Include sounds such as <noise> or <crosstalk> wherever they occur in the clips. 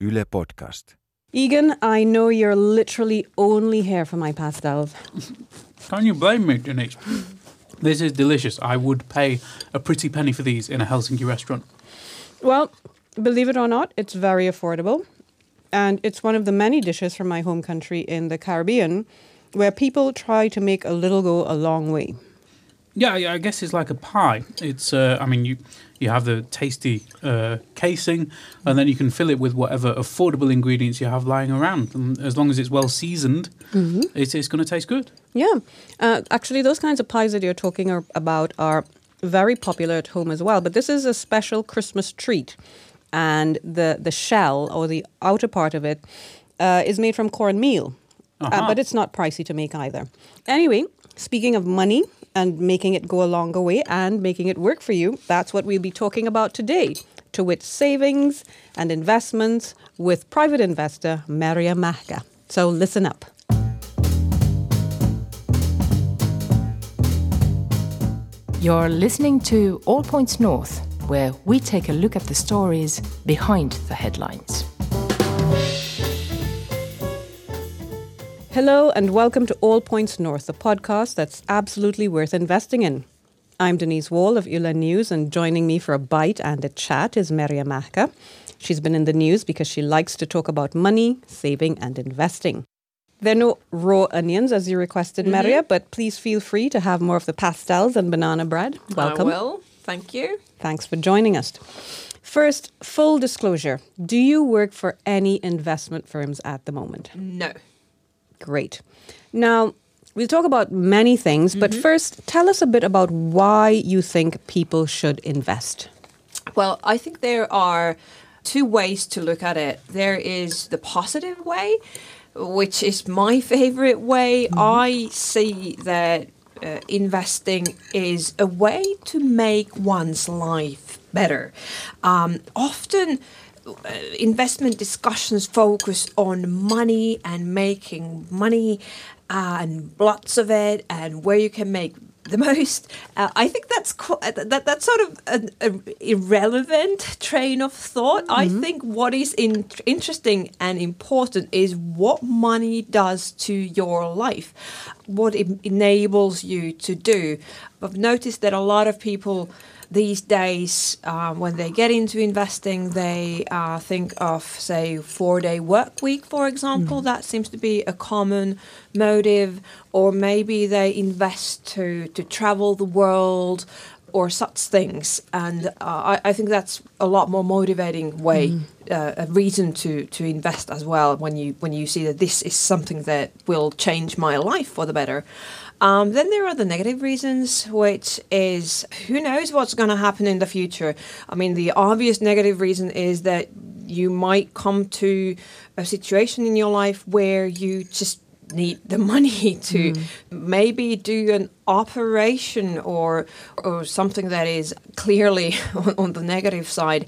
Yle Podcast. Egan, I know you're literally only here for my pastels. Can you blame me, Denise? This is delicious. I would pay a pretty penny for these in a Helsinki restaurant. Well, believe it or not, it's very affordable. And it's one of the many dishes from my home country in the Caribbean where people try to make a little go a long way. Yeah, I I guess it's like a pie. It's, uh, I mean, you you have the tasty uh, casing, and then you can fill it with whatever affordable ingredients you have lying around. And as long as it's well seasoned, it's, it's going to taste good. Yeah. Uh, actually, those kinds of pies that you're talking about are very popular at home as well. But this is a special Christmas treat. And the, the shell or the outer part of it uh, is made from cornmeal. Uh, Uh-huh. but it's not pricey to make either. Anyway, speaking of money and making it go a longer way and making it work for you, that's what we'll be talking about today. To wit, savings and investments with private investor Merja Mähkä. So listen up. You're listening to All Points North, where we take a look at the stories behind the headlines. Hello and welcome to All Points North, the podcast that's absolutely worth investing in. I'm Denise Wall of Yle News, and joining me for a bite and a chat is Merja Mähkä. She's been in the news because she likes to talk about money, saving, and investing. There are no raw onions as you requested, mm-hmm. Merja, but please feel free to have more of the pastels and banana bread. Welcome. I will. Thank you. Thanks for joining us. First, full disclosure do you work for any investment firms at the moment? No. Great. Now, we'll talk about many things, but first, tell us a bit about why you think people should invest. Well, I think there are two ways to look at it. There is the positive way, which is my favorite way. I see that uh, investing is a way to make one's life better. Um, often, investment discussions focus on money and making money uh, and lots of it and where you can make the <laughs> most. Uh, I think that's qu- uh, that that's sort of an a irrelevant train of thought. I think what is in- interesting and important is what money does to your life, what it enables you to do. I've noticed that a lot of people these days, um, when they get into investing, they uh, think of, say, four-day work week, for example. That seems to be a common motive. Or maybe they invest to to travel the world, or such things. And uh, I, I think that's a lot more motivating way, uh, a reason to to invest as well. When you when you see that this is something that will change my life for the better. Um, then there are the negative reasons, which is who knows what's going to happen in the future. I mean, the obvious negative reason is that you might come to a situation in your life where you just need the <laughs> money to maybe do an operation or or something that is clearly <laughs> on, on the negative side.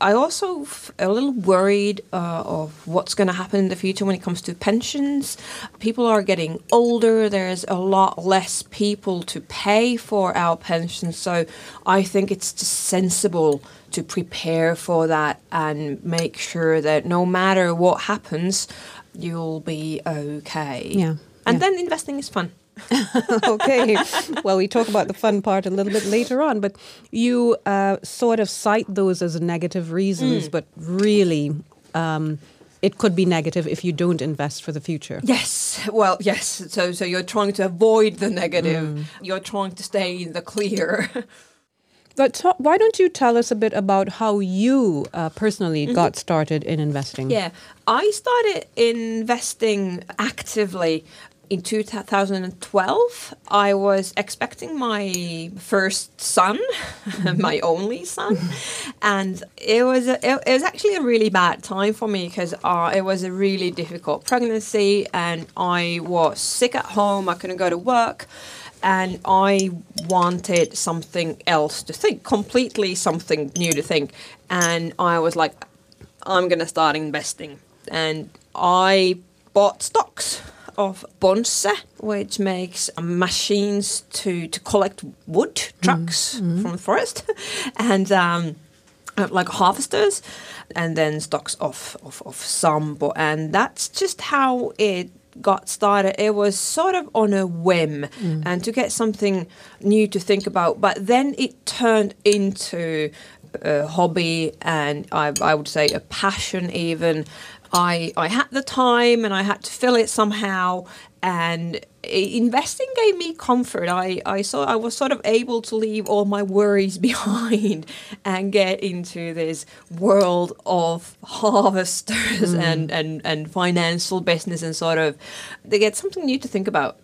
I also f- a little worried uh, of what's going to happen in the future when it comes to pensions. People are getting older. There's a lot less people to pay for our pensions. So I think it's just sensible to prepare for that and make sure that no matter what happens, you'll be okay. Yeah, And yeah. then investing is fun. <laughs> okay. well, we talk about the fun part a little bit later on, but you uh, sort of cite those as negative reasons, but really. Um, it could be negative if you don't invest for the future. Yes. Well, yes. So so you're trying to avoid the negative. You're trying to stay in the clear. <laughs> But ta- why don't you tell us a bit about how you uh, personally got started in investing? yeah. I started investing actively in 2012. I was expecting my first son, <laughs> my only son, and it was a, it, it was actually a really bad time for me because uh, it was a really difficult pregnancy, and I was sick at home. I couldn't go to work. And I wanted something else to think, completely something new to think. And I was like, I'm going to start investing. And I bought stocks of Ponsse, which makes machines to, to collect wood trucks from the forest. <laughs> And um, uh, like harvesters and then stocks of, of, of. But, and that's just how it got started. It was sort of on a whim and to get something new to think about. But then it turned into a hobby and I, I would say a passion even. I, I had the time and I had to fill it somehow and investing gave me comfort. I, I saw I was sort of able to leave all my worries <laughs> behind and get into this world of harvesters and, and, and financial business and sort of they get something new to think about.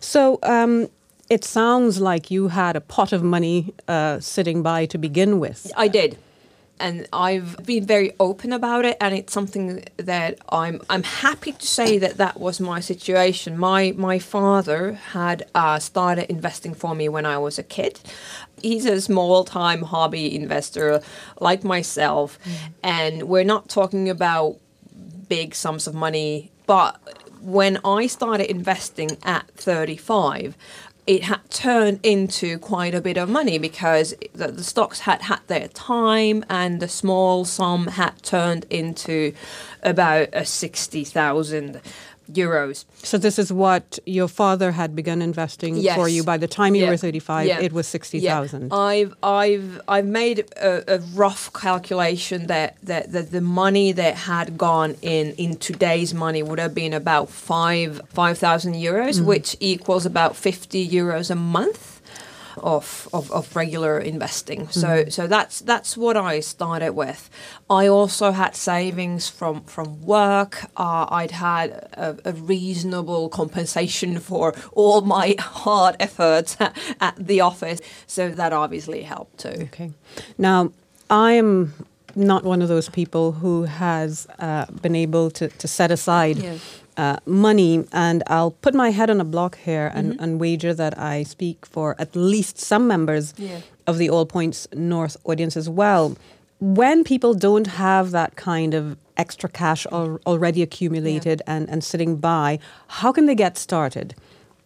So um, it sounds like you had a pot of money uh, sitting by to begin with. I did. And I've been very open about it, and it's something that I'm I'm happy to say that that was my situation. My my father had uh, started investing for me when I was a kid. He's a small time hobby investor like myself, and we're not talking about big sums of money. But when I started investing at 35, it had turned into quite a bit of money because the, the stocks had had their time and the small sum had turned into about a 60,000 euros. So this is what your father had begun investing Yes. for you. By the time you Yeah. were 35, Yeah. it was 60,000. Yeah. I've I've I've made a, a rough calculation that, that that the money that had gone in in today's money would have been about five five thousand euros, mm. which equals about fifty euros a month. Of, of, of regular investing, so so that's that's what I started with. I also had savings from from work. Uh, I'd had a, a reasonable compensation for all my <laughs> hard efforts at, at the office, so that obviously helped too. Okay. Now, I am not one of those people who has uh, been able to, to set aside. Uh, money, and I'll put my head on a block here and, Mm-hmm. and wager that I speak for at least some members Yeah. of the All Points North audience as well. When people don't have that kind of extra cash al- already accumulated and, and sitting by, how can they get started?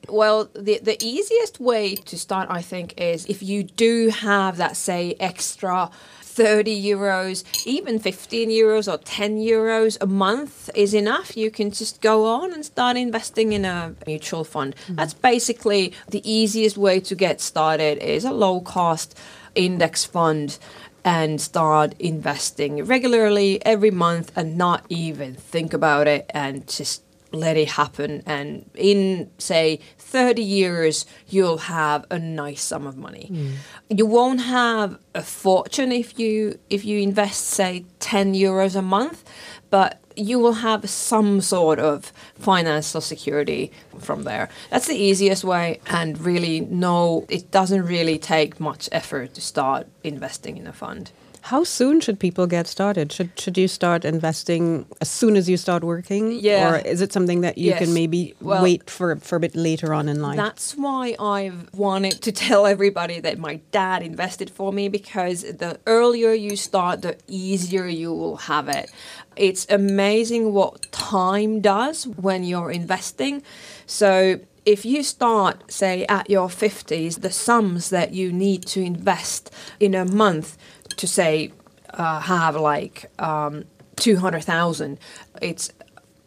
Well, the the easiest way to start, I think, is if you do have that, say, extra. 30 euros, even 15 euros or 10 euros a month is enough. You can just go on and start investing in a mutual fund. Mm-hmm. That's basically the easiest way to get started is a low cost index fund and start investing regularly every month and not even think about it and just let it happen. And in say 30 years you'll have a nice sum of money. Mm. You won't have a fortune if you if you invest say 10 euros a month but you will have some sort of financial security from there. That's the easiest way and really no it doesn't really take much effort to start investing in a fund How soon should people get started? Should should you start investing as soon as you start working? Yeah. Or is it something that you Yes. can maybe Well, wait for for a bit later on in life? That's why I've wanted to tell everybody that my dad invested for me because the earlier you start, the easier you will have it. It's amazing what time does when you're investing. So if you start, say, at your 50s, the sums that you need to invest in a month to, say, uh, have like um, 200,000, it's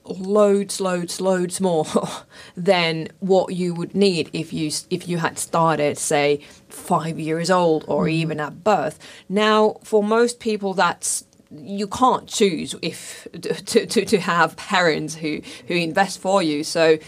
loads, loads, loads more <laughs> than what you would need if you if you had started, say, five years old or even at birth. Now, for most people, that's you can't choose if <laughs> to, to, to have parents who, who invest for you. So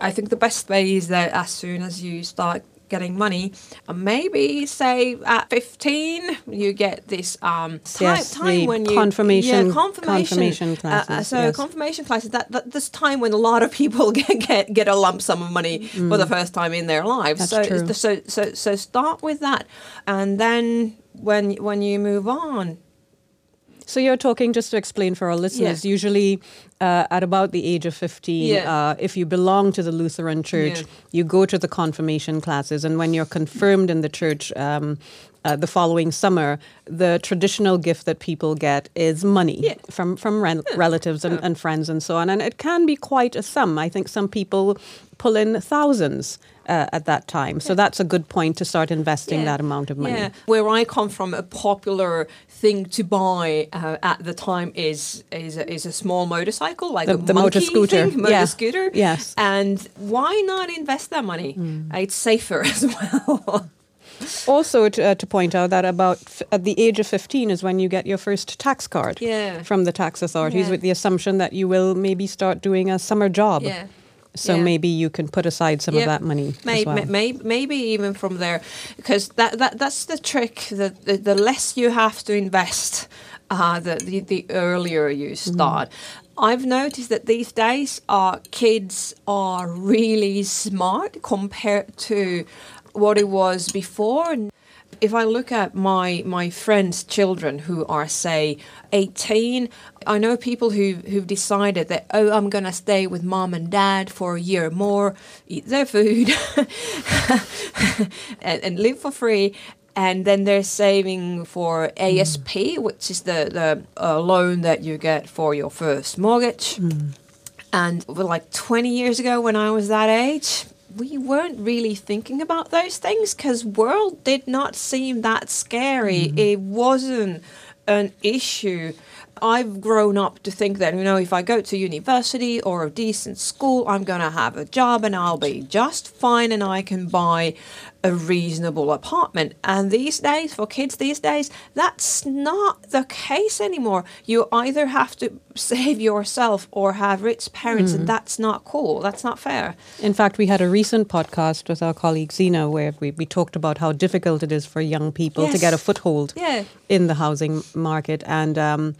I think the best way is that as soon as you start getting money, uh, maybe say at 15 you get this um, time, Yes, time when you confirmation- yeah, confirmation, confirmation Uh, uh, so yes. confirmation classes that, that this time when a lot of people <laughs> get get, get a lump sum of money for the first time in their lives. Mm. That's so, true. so so so start with that, and then when when you move on, So you're talking, just to explain for our listeners, Yeah. usually uh, at about the age of 15, Yeah. uh, if you belong to the Lutheran Church, Yeah. you go to the confirmation classes. And when you're confirmed in the church, um, uh, the following summer, the traditional gift that people get is money from from ren- relatives and, and friends and so on, and it can be quite a sum. I think some people pull in thousands uh, at that time, so that's a good point to start investing Yeah. that amount of money. Yeah, where I come from, a popular thing to buy uh, at the time is is a, is a small motorcycle, like The- a the motor scooter. thing, motor Yeah. scooter. Yes. and why not invest that money? Hmm. It's safer <laughs> as well. Also, to, uh, to point out that about f- at the age of 15 is when you get your first tax card Yeah. from the tax authorities Yeah. with the assumption that you will maybe start doing a summer job. yeah. So Yeah. maybe you can put aside some of that money as Maybe, well. maybe, maybe even from there, because that, that that's the trick. The, the the less you have to invest, uh, the, the the earlier you start. I've noticed that these days, uh, kids are really smart compared to what it was before. If I look at my my friends' children who are say 18, I know people who who've decided that oh I'm gonna stay with mom and dad for a year more, eat their food, <laughs> and, and live for free. And then they're saving for ASP, which is the the uh, loan that you get for your first mortgage. And like 20 years ago, when I was that age, we weren't really thinking about those things because world did not seem that scary. Mm-hmm. It wasn't an issue. I've grown up to think that, you know, if I go to university or a decent school, I'm going to have a job and I'll be just fine and I can buy a reasonable apartment. And these days, for kids these days, that's not the case anymore. You either have to save yourself or have rich parents, and that's not cool. That's not fair. In fact, we had a recent podcast with our colleague Zena where we, we talked about how difficult it is for young people to get a foothold Yeah. in the housing market. And, um,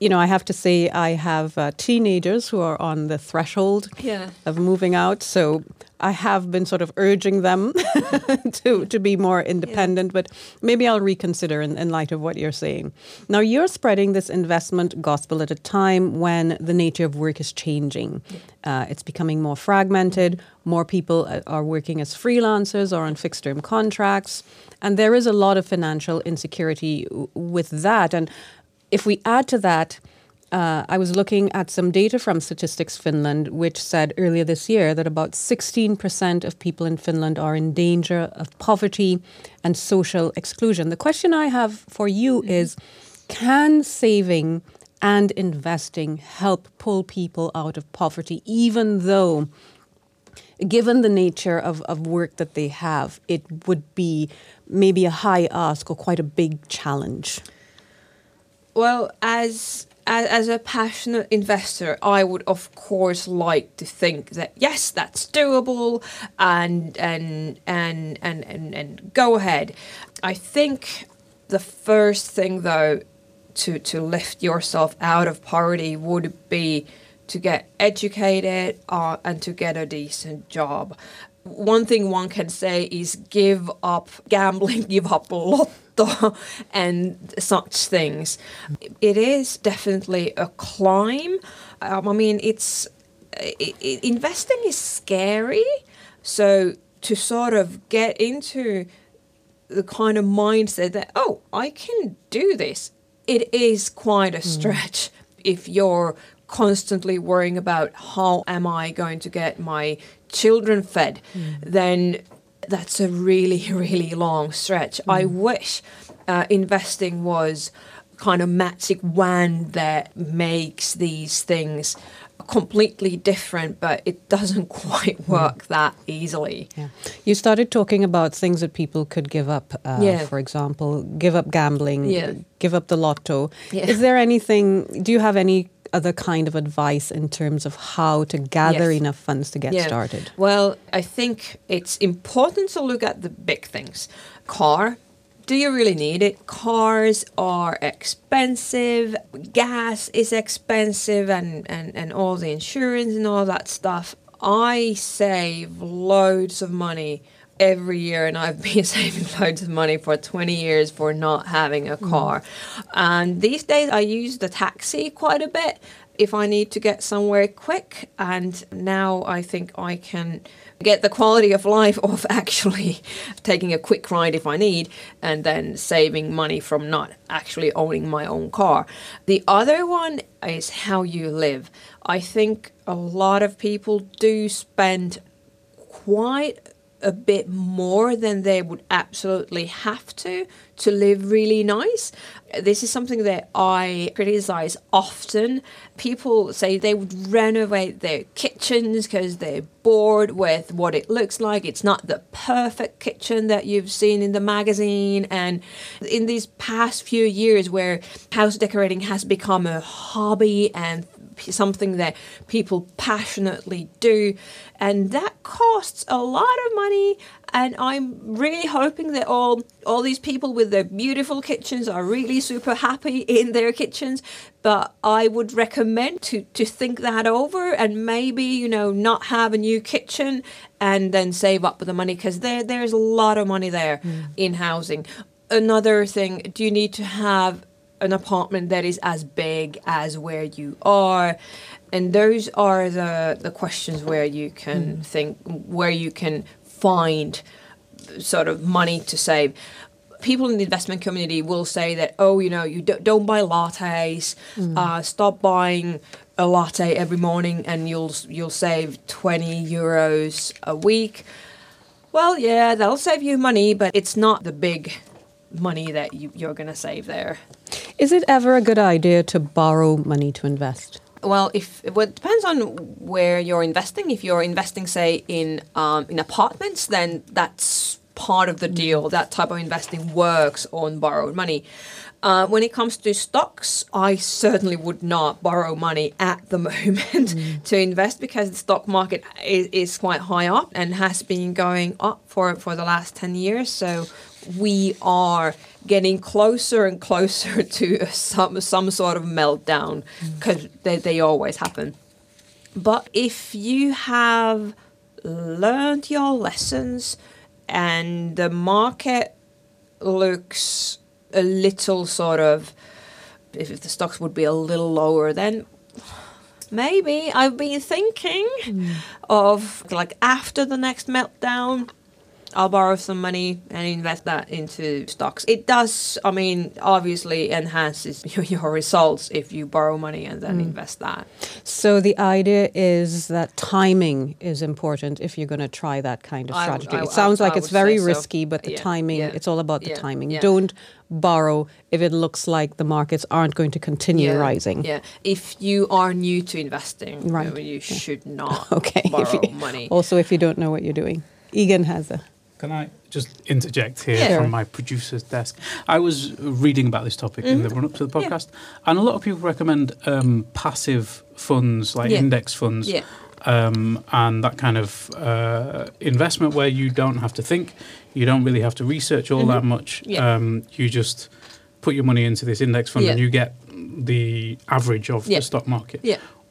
you know, I have to say, I have uh, teenagers who are on the threshold Yeah. of moving out. So I have been sort of urging them <laughs> to, to be more independent, but maybe I'll reconsider in, in light of what you're saying. Now, you're spreading this investment gospel at a time when the nature of work is changing. Uh, it's becoming more fragmented, more people uh, are working as freelancers or on fixed term contracts, and there is a lot of financial insecurity with that. And if we add to that, uh, I was looking at some data from Statistics Finland, which said earlier this year that about 16% of people in Finland are in danger of poverty and social exclusion. The question I have for you is can saving and investing help pull people out of poverty, even though, given the nature of, of work that they have, it would be maybe a high ask or quite a big challenge? Well, as as, a passionate investor, I would of course like to think that yes, that's doable, and and and and and, and go ahead. I think the first thing though to to lift yourself out of poverty would be to get educated uh, and to get a decent job. One thing one can say is give up gambling, <laughs> give up lotto, and such things. It is definitely a climb. Um, I mean, it's i i investing is scary, so to sort of get into the kind of mindset that oh i can do this it is quite a stretch if you're constantly worrying about how am i going to get my children fed then that's a really <laughs> really long stretch i wish uh, investing was kind of magic wand that makes these things completely different but it doesn't <laughs> quite work that easily Yeah. You started talking about things that people could give up. Uh, Yeah. For example, give up gambling, Yeah. give up the lotto. Yeah. Is there anything, do you have any other kind of advice in terms of how to gather Yes. enough funds to get started? Well, I think it's important to look at the big things. Car. Do you really need it? Cars are expensive, gas is expensive, and, and, and all the insurance and all that stuff. I save loads of money every year and I've <laughs> been saving loads of money for 20 years for not having a mm. car. And these days I use the taxi quite a bit if I need to get somewhere quick. And now I think I can get the quality of life <laughs> of actually taking a quick ride if I need and then saving money from not actually owning my own car. The other one is how you live. I think a lot of people do spend quite a bit more than they would absolutely have to to live really nice. This is something that I criticize often. People say they would renovate their kitchens because they're bored with what it looks like. It's not the perfect kitchen that you've seen in the magazine. And in these past few years, where house decorating has become a hobby and something that people passionately do and that costs a lot of money and i'm really hoping that all all these people with their beautiful kitchens are really super happy in their kitchens but i would recommend to to think that over and maybe you know not have a new kitchen and then save up the money because there there's a lot of money there mm. in housing another thing do you need to have an apartment that is as big as where you are. And those are the the questions where you can mm. think where you can find sort of money to save. People in the investment community will say that oh you know you don't, don't buy lattes. Mm. uh, stop buying a latte every morning and you'll you'll save 20 euros a week. Well yeah that'll save you money but it's not the big money that you, you're going to save there is it ever a good idea to borrow money to invest? Well, if well, it depends on where you're investing. If you're investing, say, in um, in apartments, then that's part of the deal. That type of investing works on borrowed money. Uh, when it comes to stocks, I certainly would not borrow money at the <laughs> moment mm. to invest because the stock market is, is quite high up and has been going up for, for the last 10 years. So we are getting closer and closer <laughs> to some some sort of meltdown because mm. they, they always happen. But if you have learned your lessons and the market looks a little sort of if, if the stocks would be a little lower then maybe I've been thinking mm. of like after the next meltdown I'll borrow some money and invest that into stocks. It does, I mean, obviously enhances your, <laughs> your results if you borrow money and then mm. invest that. So the idea is that timing is important if you're going to try that kind of strategy. I, I, it sounds I, like it's very risky, so. but the yeah, timing, yeah. it's all about the yeah, timing. Don't borrow if it looks like the markets aren't going to continue rising. Yeah. If you are new to investing, right. you should not <laughs> okay. borrow you, money. Also, if you don't know what you're doing. Egan has a can I just interject here yeah. from my producer's desk? I was reading about this topic mm-hmm. in the mm-hmm. run up to the podcast, yeah. and a lot of people recommend um, passive funds like yeah. index funds. Um, and that kind of uh, investment where you don't have to think, you don't really have to research all mm-hmm. that much. Um, you just put your money into this index fund and you get the average of the stock market.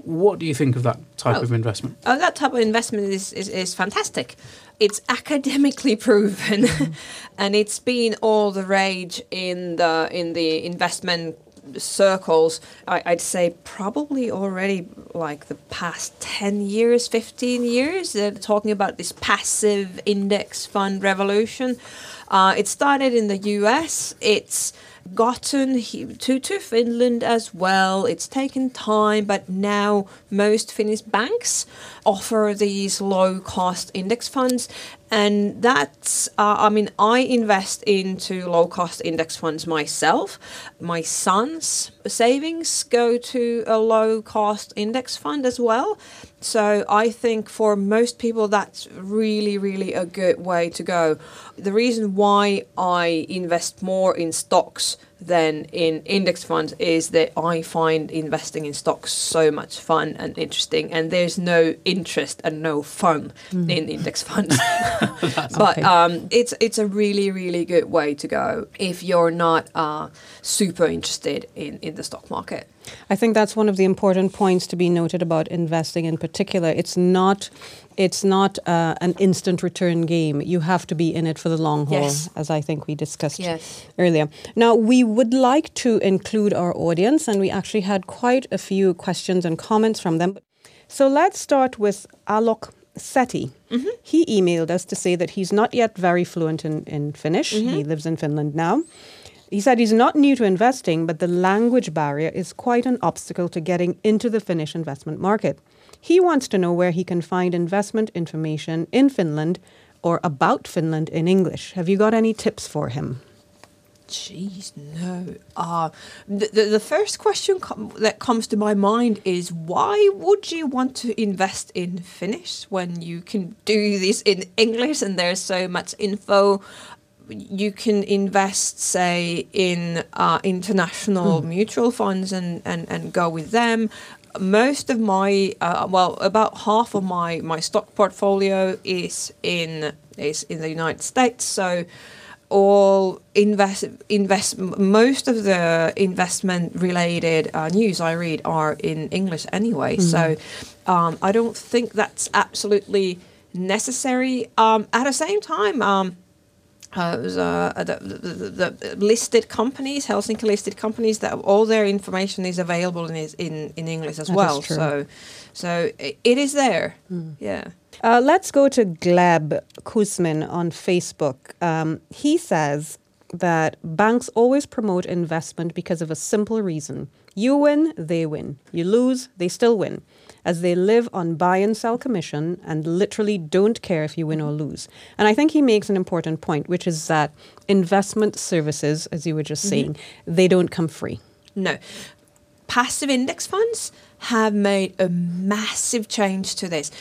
What do you think of that type oh. of investment? Oh, that type of investment is, is, is fantastic it's academically <laughs> proven mm. and it's been all the rage in the in the investment circles I, would say probably already like the past 10 years 15 years they're talking about this passive index fund revolution uh, it started in the us it's gotten to, to Finland as well. It's taken time, but now most Finnish banks offer these low cost index funds. And that's, uh, I mean, I invest into low cost index funds myself. My son's savings go to a low cost index fund as well. So I think for most people, that's really, really a good way to go. The reason why I invest more in stocks than in index funds is that I find investing in stocks so much fun and interesting, and there's no interest and no fun mm. in index funds. <laughs> <laughs> but um, it's it's a really really good way to go if you're not uh, super interested in in the stock market. I think that's one of the important points to be noted about investing in particular. It's not it's not uh, an instant return game. You have to be in it for the long haul, Yes. as I think we discussed Yes. earlier. Now, we would like to include our audience, and we actually had quite a few questions and comments from them. So let's start with Alok Seti. He emailed us to say that he's not yet very fluent in, in Finnish. He lives in Finland now. He said he's not new to investing, but the language barrier is quite an obstacle to getting into the Finnish investment market. He wants to know where he can find investment information in Finland or about Finland in English. Have you got any tips for him? Jeez, no. Uh, the, the, the first question com- that comes to my mind is why would you want to invest in Finnish when you can do this in English and there's so much info? You can invest, say, in uh, international mutual funds and, and, and go with them. Most of my, uh, well, about half of my, my stock portfolio is in is in the United States. So all invest invest most of the investment related uh, news I read are in English anyway. So um, I don't think that's absolutely necessary. Um, at the same time. Uh, uh, the, the, the, listed companies, Helsinki listed companies, that all their information is available in in, in English as That well. So, so it is there. Yeah. Uh, let's go to Gleb Kuzmin on Facebook. Um, he says that banks always promote investment because of a simple reason. You win, they win. You lose, they still win, as they live on buy and sell commission and literally don't care if you win or lose. And I think he makes an important point, which is that investment services, as you were just mm-hmm. saying, they don't come free. No. Passive index funds have made a massive change to this.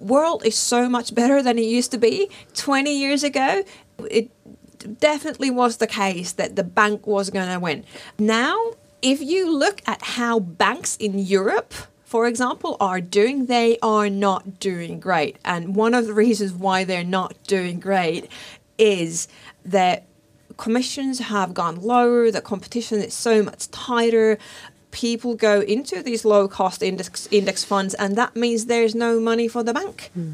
World is so much better than it used to be 20 years ago. It definitely was the case that the bank was going to win. Now, if you look at how banks in Europe for example, are doing, they are not doing great. And one of the reasons why they're not doing great is that commissions have gone lower, the competition is so much tighter. People go into these low cost index index funds and that means there's no money for the bank. Hmm.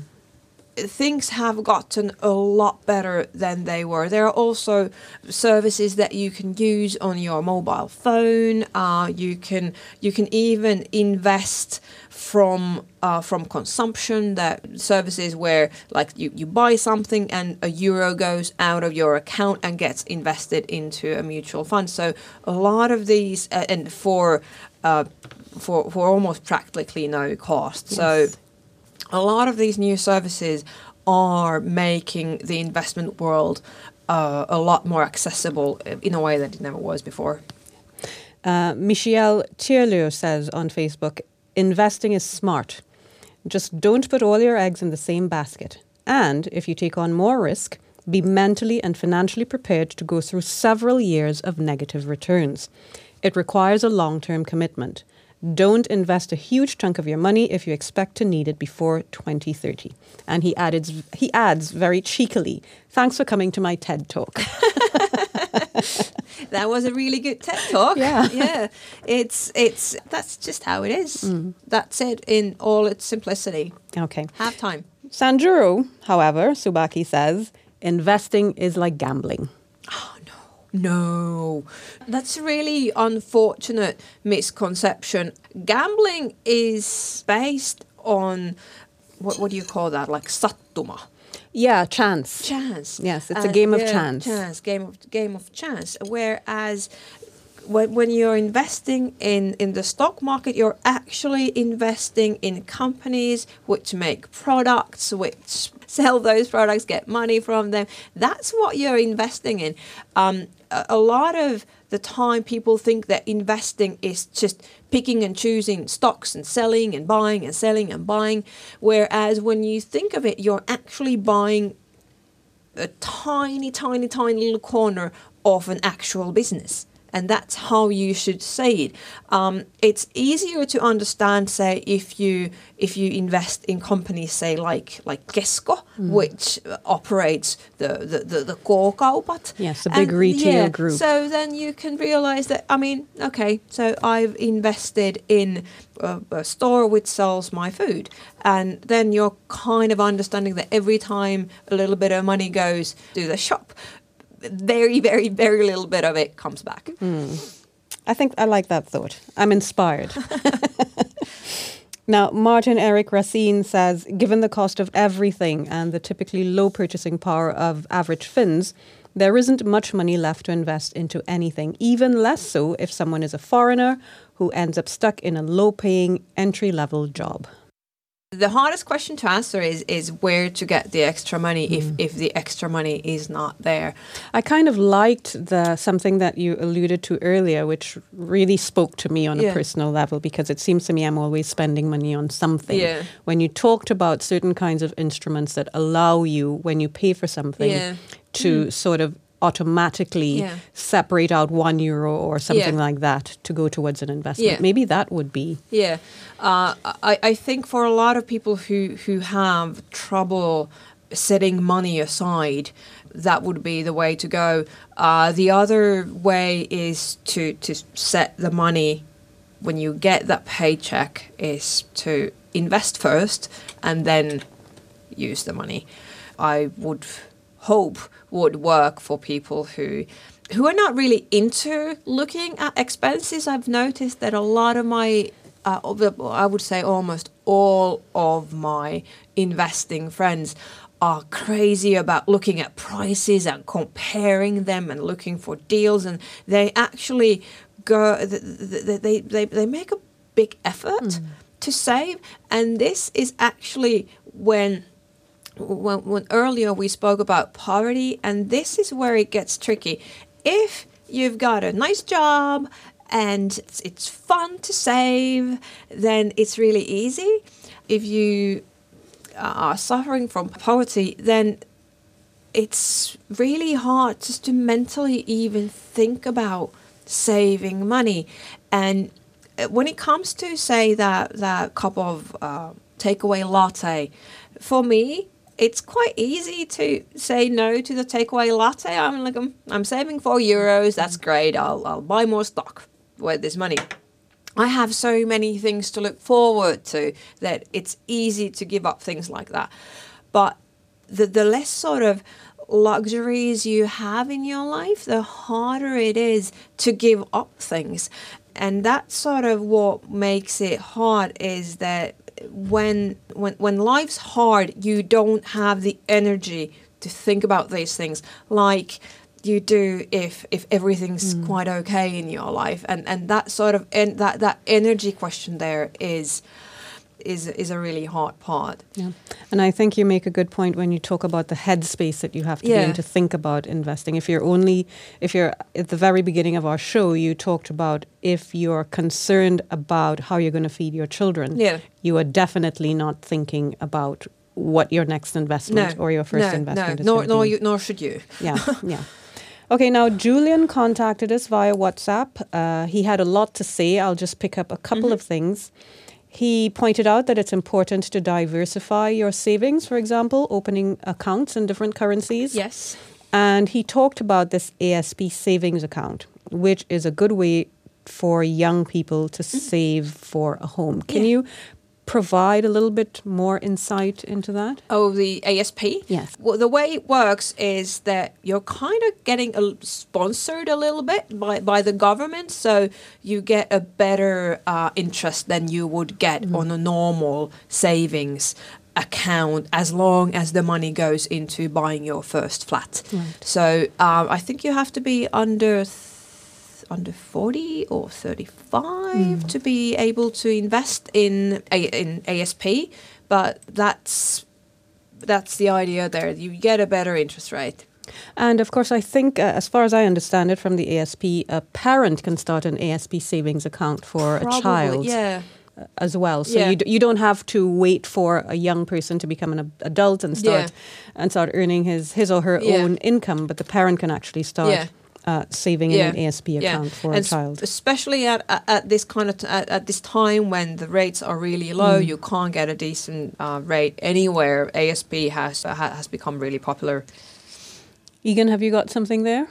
Things have gotten a lot better than they were. There are also services that you can use on your mobile phone. Uh, you can you can even invest from uh, from consumption. That services where like you, you buy something and a euro goes out of your account and gets invested into a mutual fund. So a lot of these uh, and for uh, for for almost practically no cost. So a lot of these new services are making the investment world uh, a lot more accessible in a way that it never was before. Uh, Michelle Tierleo says on Facebook, investing is smart. Just don't put all your eggs in the same basket. And if you take on more risk, be mentally and financially prepared to go through several years of negative returns. It requires a long term commitment. Don't invest a huge chunk of your money if you expect to need it before 2030. And he added, he adds very cheekily, "Thanks for coming to my TED talk." <laughs> That was a really good TED talk. Yeah. <laughs> yeah. It's it's that's just how it is. Mm. That's it in all its simplicity. okay. Have time. Sanjuro, however, Subaki says, investing is like gambling. <gasps> <laughs> No, that's a really unfortunate misconception. Gambling is based on what what do you call that? Like sattuma. Yeah, chance. chance. Yes, it's a game of yeah, chance. Chance, game of game of chance. Whereas when, when you're investing in, in the stock market, you're actually investing in companies which make products, which sell those products, get money from them. That's what you're investing in. Um, a, lot of the time, people think that investing is just picking and choosing stocks and selling and buying and selling and buying. Whereas when you think of it, you're actually buying a tiny, tiny, tiny little corner of an actual business. And that's how you should say it. Um, it's easier to understand, say, if you if you invest in companies, say like like Kesko, which operates the the the, the K-kaupat. Yes, a big retail yeah, group. So then you can realize that I mean, okay, so I've invested in a, a store which sells my food, and then you're kind of understanding that every time a little bit of money goes to the shop, very, very, very little bit of it comes back. Hmm. I think I like that thought. I'm inspired. <laughs> now, Martin Eric Racine says given the cost of everything and the typically low purchasing power of average Finns, there isn't much money left to invest into anything, even less so if someone is a foreigner who ends up stuck in a low paying entry level job. The hardest question to answer is is where to get the extra money if, mm. if the extra money is not there. I kind of liked the something that you alluded to earlier, which really spoke to me on Yeah. a personal level because it seems to me I'm always spending money on something. Yeah. When you talked about certain kinds of instruments that allow you, when you pay for something, Yeah. to mm. sort of automatically Yeah. separate out one euro or something Yeah. like that to go towards an investment. Yeah. Maybe that would be. Yeah, uh, I, I think for a lot of people who who have trouble setting money aside, that would be the way to go. Uh, the other way is to to set the money when you get that paycheck is to invest first and then use the money. I would hope would work for people who who are not really into looking at expenses. I've noticed that a lot of my uh, I would say almost all of my investing friends are crazy about looking at prices and comparing them and looking for deals and they actually go th- th- th- they they, they make a big effort to save and this is actually when when, when earlier we spoke about poverty, and this is where it gets tricky. If you've got a nice job and it's, it's fun to save, then it's really easy. If you are suffering from poverty, then it's really hard just to mentally even think about saving money. And uh, when it comes to say that that cup of uh, takeaway latte, for me, it's quite easy to say no to the takeaway latte. I'm like, I'm, I'm saving four euros. That's great. I'll, I'll buy more stock with this money. I have so many things to look forward to that it's easy to give up things like that. But the, the less sort of luxuries you have in your life, the harder it is to give up things. And that's sort of what makes it hard is that when when when life's hard, you don't have the energy to think about these things. Like you do if if everything's mm. quite okay in your life. And and that sort of and that that energy question there is is is a really hard part Yeah. And I think you make a good point when you talk about the headspace that you have to be in to think about investing. If you're only, if you're at the very beginning of our show, you talked about if you're concerned about how you're going to feed your children, Yeah. you are definitely not thinking about what your next investment or your first no, investment no, is nor going to nor you nor should you yeah, <laughs> yeah. Okay, now Julian contacted us via WhatsApp. Uh, he had a lot to say. I'll just pick up a couple of things. He pointed out that it's important to diversify your savings, for example, opening accounts in different currencies. yes And he talked about this ASP savings account, which is a good way for young people to mm. save for a home. Can Yeah. you provide a little bit more insight into that? Oh, the ASP? Yes. Well, the way it works is that you're kind of getting a, sponsored a little bit by, by the government, so you get a better uh, interest than you would get Mm-hmm. on a normal savings account as long as the money goes into buying your first flat. So um, I think you have to be under. Under 40 or 35 to be able to invest in a, in ASP but that's that's the idea there. You get a better interest rate. And of course, I think, uh, as far as I understand it from the ASP, a parent can start an ASP savings account for a child Yeah. uh, as well. So Yeah. you, d- you don't have to wait for a young person to become an ab- adult and start Yeah. and start earning his, his or her Yeah. own income, but the parent can actually start. Uh, saving in an ASP account for and a child. especially at, at, at this kind of t- at, at this time when the rates are really low, Mm. you can't get a decent uh, rate anywhere. ASP has uh, has become really popular. Egan, have you got something there?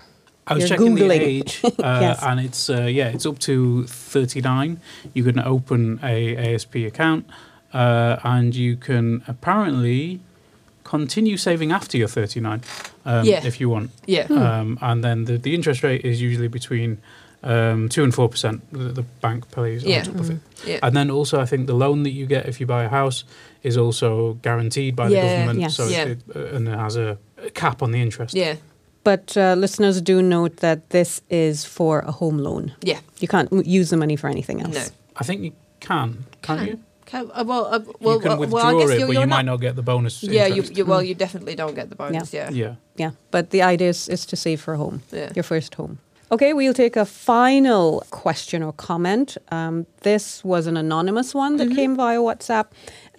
I was You're checking Googling. the age, <laughs> uh, Yes. and it's uh, yeah, it's up to thirty nine. You can open a ASP account, uh, and you can apparently continue saving after you're thirty nine, um, Yeah. if you want. Yeah. Um, and then the, the interest rate is usually between um, two and four percent. The, the bank pays Yeah. on top of it. Yeah. And then also, I think the loan that you get if you buy a house is also guaranteed by the Yeah. government. Yes. So Yeah. it, uh, and it has a, a cap on the interest. yeah. But uh, listeners do note that this is for a home loan. Yeah. You can't use the money for anything else. No. I think you can, can't Can. you? Okay, uh, well, uh, well, you can uh, withdraw well, I guess it, you're, but you're you not, might not get the bonus. Yeah, you, you well, you definitely don't get the bonus. Yeah. Yeah. Yeah, but the idea is, is to save for home, Yeah. your first home. Okay, we'll take a final question or comment. Um, this was an anonymous one that came via WhatsApp,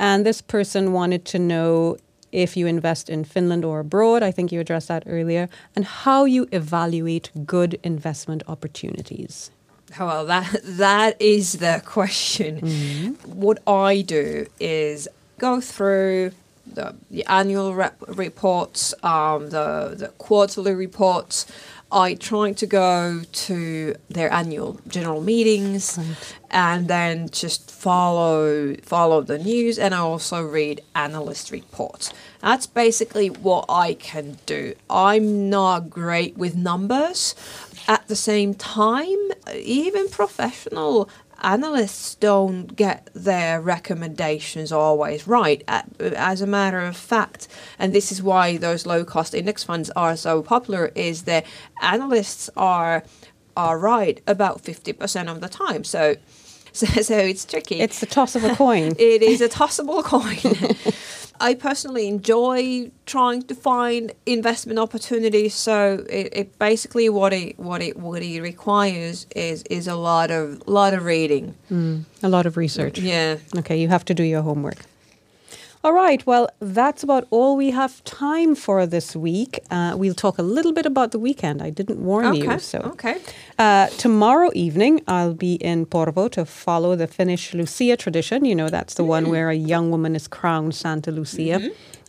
and this person wanted to know if you invest in Finland or abroad. I think you addressed that earlier, and how you evaluate good investment opportunities. Well, that <laughs> that is the question. What I do is go through the, the annual rep- reports, um, the the quarterly reports. I try to go to their annual general meetings, and then just follow follow the news, and I also read analyst reports. That's basically what I can do. I'm not great with numbers. At the same time, even professional analysts don't get their recommendations always right. As a matter of fact, and this is why those low cost index funds are so popular, is that analysts are are right about fifty percent of the time. So, <laughs> so, so it's tricky. It's the toss of a coin. <laughs> It is a tossable coin. <laughs> I personally enjoy trying to find investment opportunities. So it, it basically what it what it what it requires is is a lot of lot of reading. Mm, a lot of research. Yeah. Okay, you have to do your homework. All right, well, that's about all we have time for this week. Uh, we'll talk a little bit about the weekend. I didn't warn Okay. you. So Okay. uh, tomorrow evening, I'll be in Porvoo to follow the Finnish Lucia tradition. You know, that's the one where a young woman is crowned Santa Lucia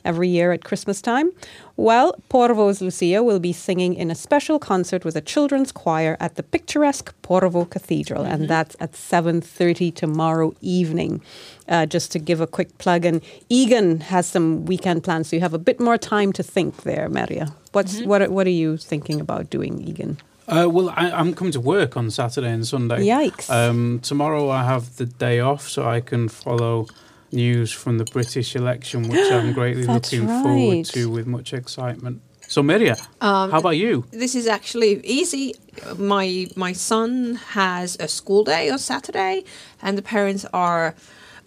every year at Christmas time. Well, Porvoo's Lucia will be singing in a special concert with a children's choir at the picturesque Porvoo Cathedral, and that's at 7.30 tomorrow evening. Uh, just to give a quick plug, and Egan has some weekend plans, so you have a bit more time to think there, Merja. What's what? are- What are you thinking about doing, Egan? Uh, well, I, I'm coming to work on Saturday and Sunday. Yikes. Um, tomorrow I have the day off, so I can follow news from the British election, which I'm <gasps> greatly That's looking forward to with much excitement. So, Merja, Um, how about you? This is actually easy. My my son has a school day on Saturday, and the parents are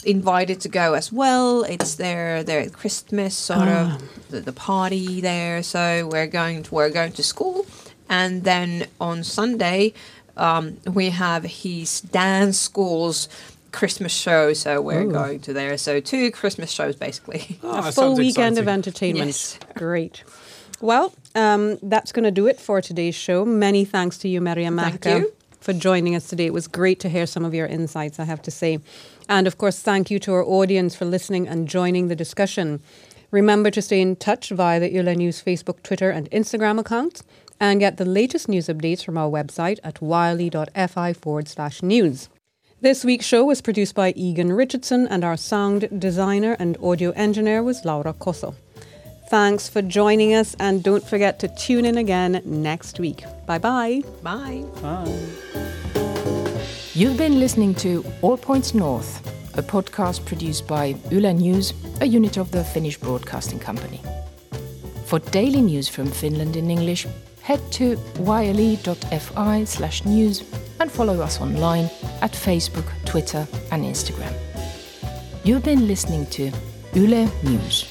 invited to go as well. It's their their Christmas sort of the, the party there. So we're going to we're going to school, and then on Sunday um, we have his dance school's Christmas show. So we're going to there. So two Christmas shows basically. <laughs> Oh, a full sounds weekend of entertainment. Yes. Great. Well, um, that's going to do it for today's show. Many thanks to you, Merja Thank you. for joining us today. It was great to hear some of your insights, I have to say. And of course, thank you to our audience for listening and joining the discussion. Remember to stay in touch via the Yle News Facebook, Twitter, and Instagram accounts and get the latest news updates from our website at yle.fi forward slash news. This week's show was produced by Egan Richardson, and our sound designer and audio engineer was Laura Cosso. Thanks for joining us, and don't forget to tune in again next week. Bye bye. Bye. Bye. You've been listening to All Points North, a podcast produced by Yle News, a unit of the Finnish Broadcasting Company. For daily news from Finland in English, head to yle.fi slash news and follow us online at Facebook, Twitter and Instagram. You've been listening to Yle News.